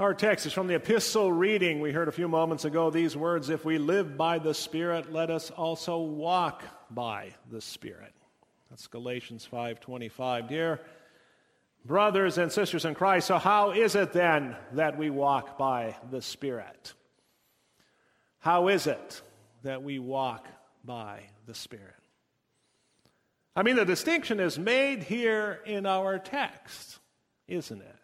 Our text is from the epistle reading. We heard a few moments ago these words If we live by the Spirit, let us also walk by the Spirit. That's Galatians 5:25. Dear brothers and sisters in Christ, so how is it then that we walk by the Spirit? How is it that we walk by the Spirit? I mean, the distinction is made here in our text, isn't it?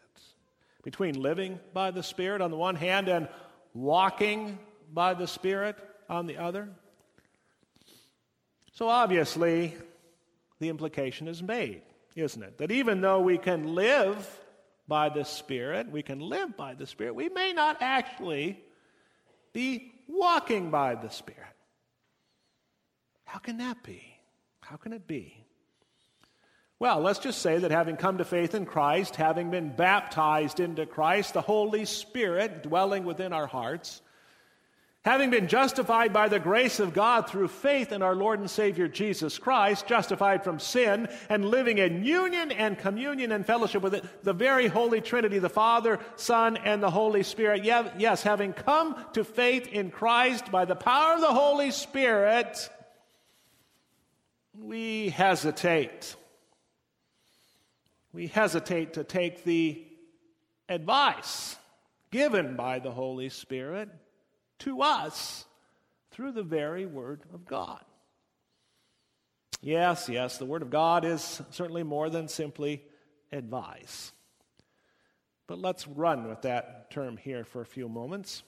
Between living by the Spirit on the one hand and walking by the Spirit on the other? So obviously, the implication is made, isn't it? That even though we can live by the Spirit, we can live by the Spirit, we may not actually be walking by the Spirit. How can that be? How can it be? Well, let's just say that having come to faith in Christ, having been baptized into Christ, the Holy Spirit dwelling within our hearts, having been justified by the grace of God through faith in our Lord and Savior Jesus Christ, justified from sin, and living in union and communion and fellowship with it, the very Holy Trinity, the Father, Son, and the Holy Spirit. Yes, having come to faith in Christ by the power of the Holy Spirit, we hesitate we hesitate to take the advice given by the Holy Spirit to us through the very Word of God. Yes, yes, the Word of God is certainly more than simply advice. But let's run with that term here for a few moments.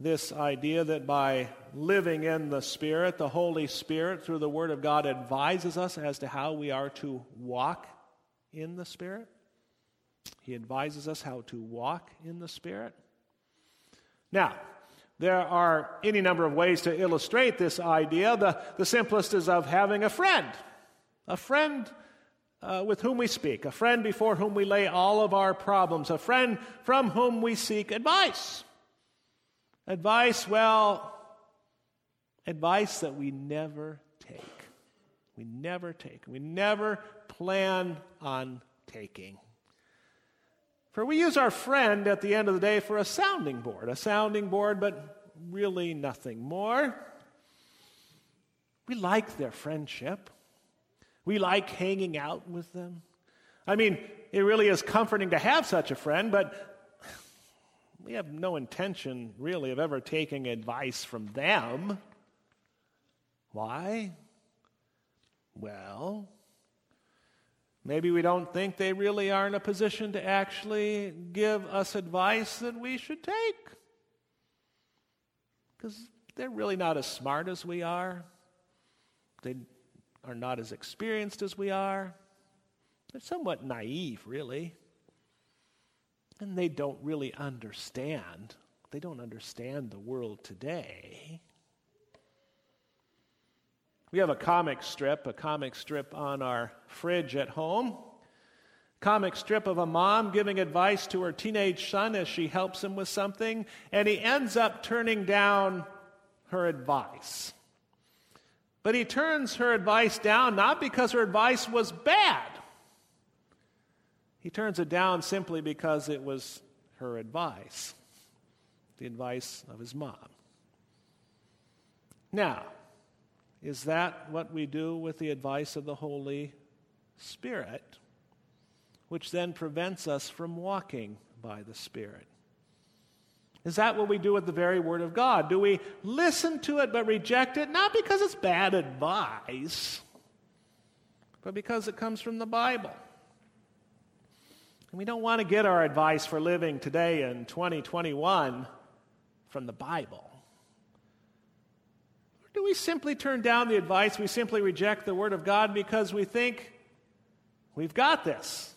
This idea that by living in the Spirit, the Holy Spirit, through the Word of God, advises us as to how we are to walk in the Spirit. He advises us how to walk in the Spirit. Now, there are any number of ways to illustrate this idea. The, the simplest is of having a friend, a friend uh, with whom we speak, a friend before whom we lay all of our problems, a friend from whom we seek advice. Advice, well, advice that we never take. We never take. We never plan on taking. For we use our friend at the end of the day for a sounding board, a sounding board, but really nothing more. We like their friendship. We like hanging out with them. I mean, it really is comforting to have such a friend, but we have no intention, really, of ever taking advice from them. Why? Well, maybe we don't think they really are in a position to actually give us advice that we should take. Because they're really not as smart as we are, they are not as experienced as we are. They're somewhat naive, really. And they don't really understand. They don't understand the world today. We have a comic strip, a comic strip on our fridge at home. Comic strip of a mom giving advice to her teenage son as she helps him with something, and he ends up turning down her advice. But he turns her advice down not because her advice was bad. He turns it down simply because it was her advice, the advice of his mom. Now, is that what we do with the advice of the Holy Spirit, which then prevents us from walking by the Spirit? Is that what we do with the very Word of God? Do we listen to it but reject it, not because it's bad advice, but because it comes from the Bible? And we don't want to get our advice for living today in 2021 from the Bible we simply turn down the advice? We simply reject the Word of God because we think we've got this.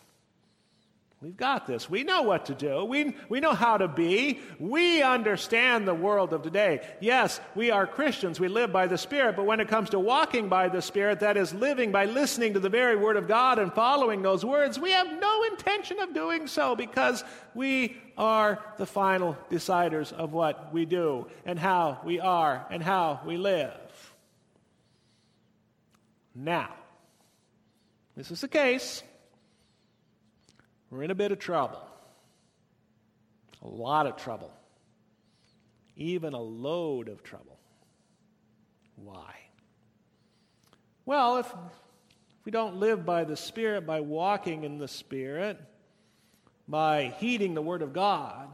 We've got this. We know what to do. We, we know how to be. We understand the world of today. Yes, we are Christians. We live by the Spirit. But when it comes to walking by the Spirit, that is living by listening to the very Word of God and following those words, we have no intention of doing so because we are the final deciders of what we do and how we are and how we live. Now, this is the case we're in a bit of trouble. A lot of trouble, even a load of trouble. Why? Well, if, if we don't live by the Spirit, by walking in the Spirit, by heeding the Word of God,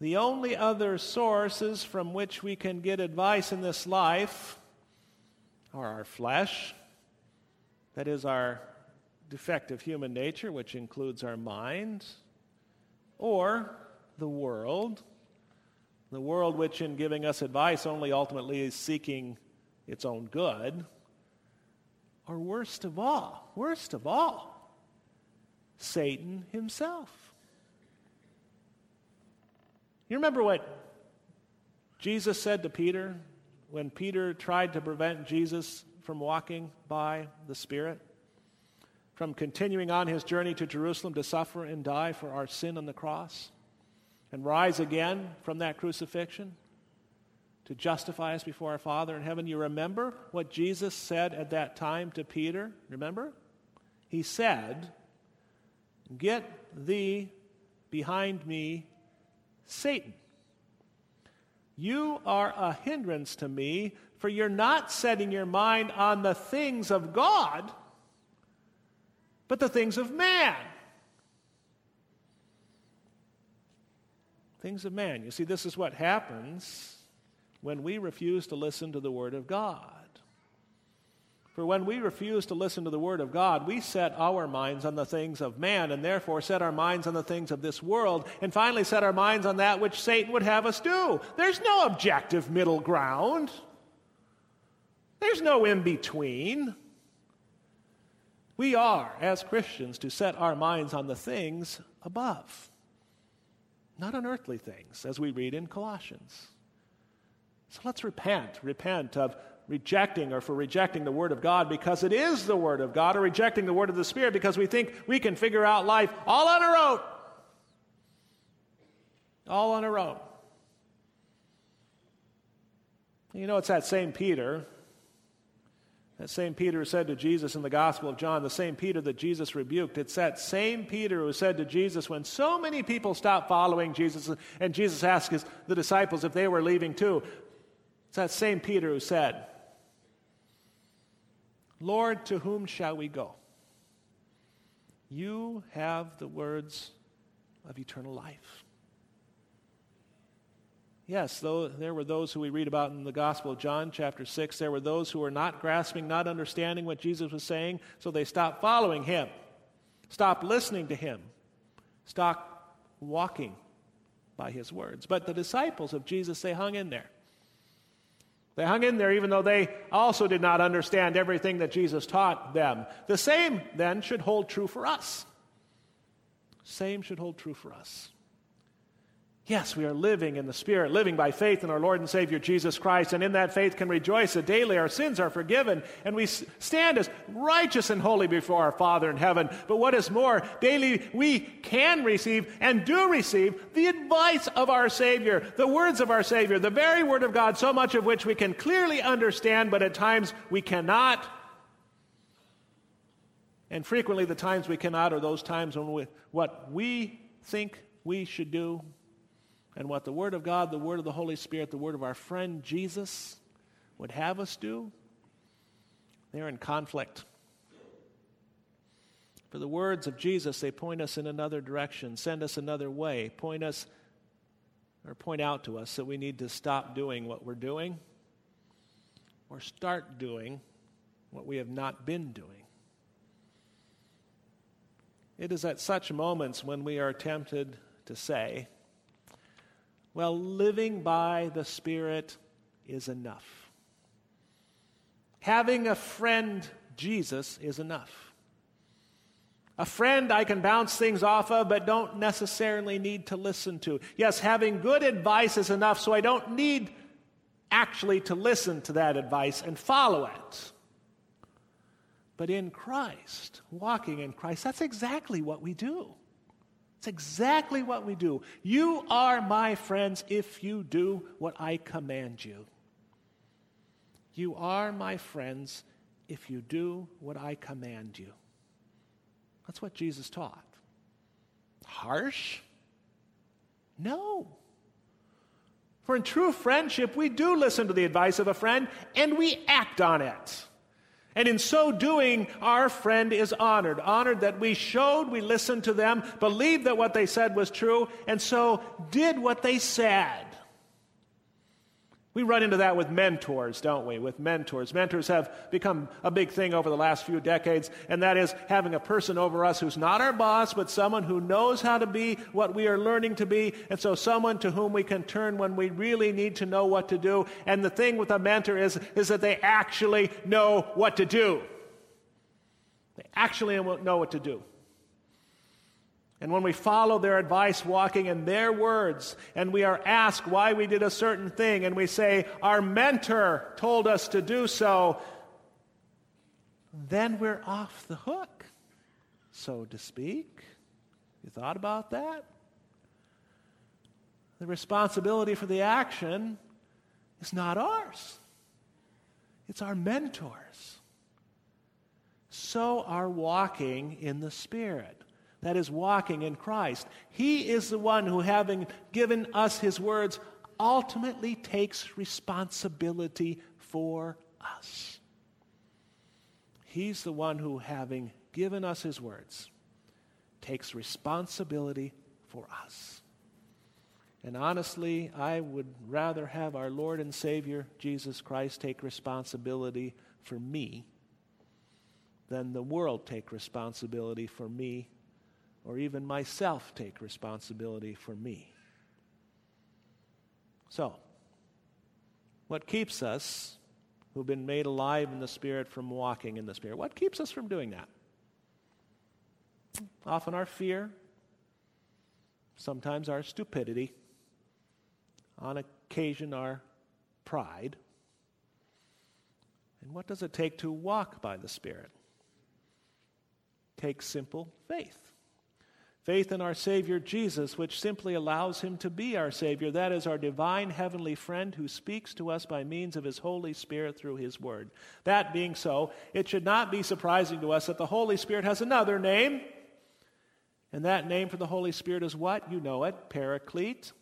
the only other sources from which we can get advice in this life are our flesh, that is, our defective human nature, which includes our mind, or the world, the world which, in giving us advice, only ultimately is seeking its own good, or worst of all, worst of all, Satan himself. You remember what Jesus said to Peter when Peter tried to prevent Jesus from walking by the Spirit, from continuing on his journey to Jerusalem to suffer and die for our sin on the cross, and rise again from that crucifixion to justify us before our Father in heaven. You remember what Jesus said at that time to Peter? Remember? He said, Get thee behind me, Satan. You are a hindrance to me, for you're not setting your mind on the things of God, but the things of man. Things of man. You see, this is what happens when we refuse to listen to the Word of God. For when we refuse to listen to the Word of God, we set our minds on the things of man, and therefore set our minds on the things of this world, and finally set our minds on that which Satan would have us do. There's no objective middle ground, there's no in between. We are, as Christians, to set our minds on the things above, not on earthly things, as we read in Colossians. So let's repent. Repent of rejecting or for rejecting the Word of God because it is the Word of God, or rejecting the Word of the Spirit because we think we can figure out life all on our own. All on our own. You know, it's that same Peter, that same Peter who said to Jesus in the Gospel of John, the same Peter that Jesus rebuked. It's that same Peter who said to Jesus when so many people stopped following Jesus, and Jesus asked his, the disciples if they were leaving too. It's that same Peter who said, Lord, to whom shall we go? You have the words of eternal life. Yes, though there were those who we read about in the Gospel of John, chapter 6. There were those who were not grasping, not understanding what Jesus was saying, so they stopped following him, stopped listening to him, stopped walking by his words. But the disciples of Jesus, they hung in there. They hung in there even though they also did not understand everything that Jesus taught them. The same then should hold true for us. Same should hold true for us. Yes, we are living in the Spirit, living by faith in our Lord and Savior Jesus Christ, and in that faith can rejoice that daily our sins are forgiven, and we stand as righteous and holy before our Father in heaven. But what is more, daily we can receive and do receive the advice of our Savior, the words of our Savior, the very Word of God, so much of which we can clearly understand, but at times we cannot. And frequently, the times we cannot are those times when we, what we think we should do and what the Word of God, the Word of the Holy Spirit, the Word of our friend Jesus would have us do, they're in conflict. For the words of Jesus, they point us in another direction, send us another way, point us or point out to us that we need to stop doing what we're doing or start doing what we have not been doing. It is at such moments when we are tempted to say, well, living by the Spirit is enough. Having a friend, Jesus, is enough. A friend I can bounce things off of, but don't necessarily need to listen to. Yes, having good advice is enough, so I don't need actually to listen to that advice and follow it. But in Christ, walking in Christ, that's exactly what we do. It's exactly what we do. You are my friends if you do what I command you. You are my friends if you do what I command you. That's what Jesus taught. Harsh? No. For in true friendship, we do listen to the advice of a friend and we act on it. And in so doing, our friend is honored. Honored that we showed, we listened to them, believed that what they said was true, and so did what they said. We run into that with mentors, don't we? With mentors. Mentors have become a big thing over the last few decades, and that is having a person over us who's not our boss, but someone who knows how to be what we are learning to be, and so someone to whom we can turn when we really need to know what to do. And the thing with a mentor is, is that they actually know what to do. They actually know what to do. And when we follow their advice, walking in their words, and we are asked why we did a certain thing, and we say, Our mentor told us to do so, then we're off the hook, so to speak. You thought about that? The responsibility for the action is not ours, it's our mentors. So are walking in the Spirit that is walking in Christ. He is the one who, having given us his words, ultimately takes responsibility for us. He's the one who, having given us his words, takes responsibility for us. And honestly, I would rather have our Lord and Savior, Jesus Christ, take responsibility for me than the world take responsibility for me or even myself take responsibility for me. So, what keeps us, who've been made alive in the Spirit, from walking in the Spirit? What keeps us from doing that? Often our fear, sometimes our stupidity, on occasion our pride. And what does it take to walk by the Spirit? Take simple faith. Faith in our Savior Jesus, which simply allows him to be our Savior. That is our divine heavenly friend who speaks to us by means of his Holy Spirit through his word. That being so, it should not be surprising to us that the Holy Spirit has another name. And that name for the Holy Spirit is what? You know it Paraclete.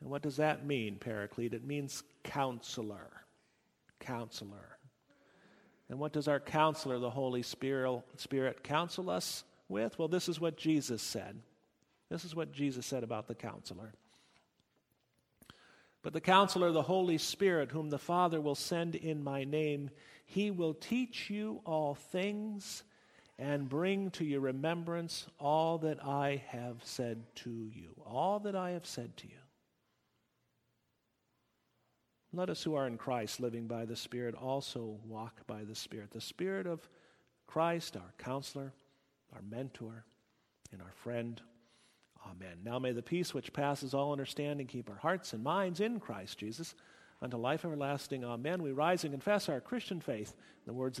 And what does that mean, Paraclete? It means counselor. Counselor. And what does our counselor, the Holy Spirit, counsel us? With? Well, this is what Jesus said. This is what Jesus said about the counselor. But the counselor, the Holy Spirit, whom the Father will send in my name, he will teach you all things and bring to your remembrance all that I have said to you. All that I have said to you. Let us who are in Christ, living by the Spirit, also walk by the Spirit. The Spirit of Christ, our counselor, our mentor, and our friend. Amen. Now may the peace which passes all understanding keep our hearts and minds in Christ Jesus unto life everlasting. Amen. We rise and confess our Christian faith in the words of the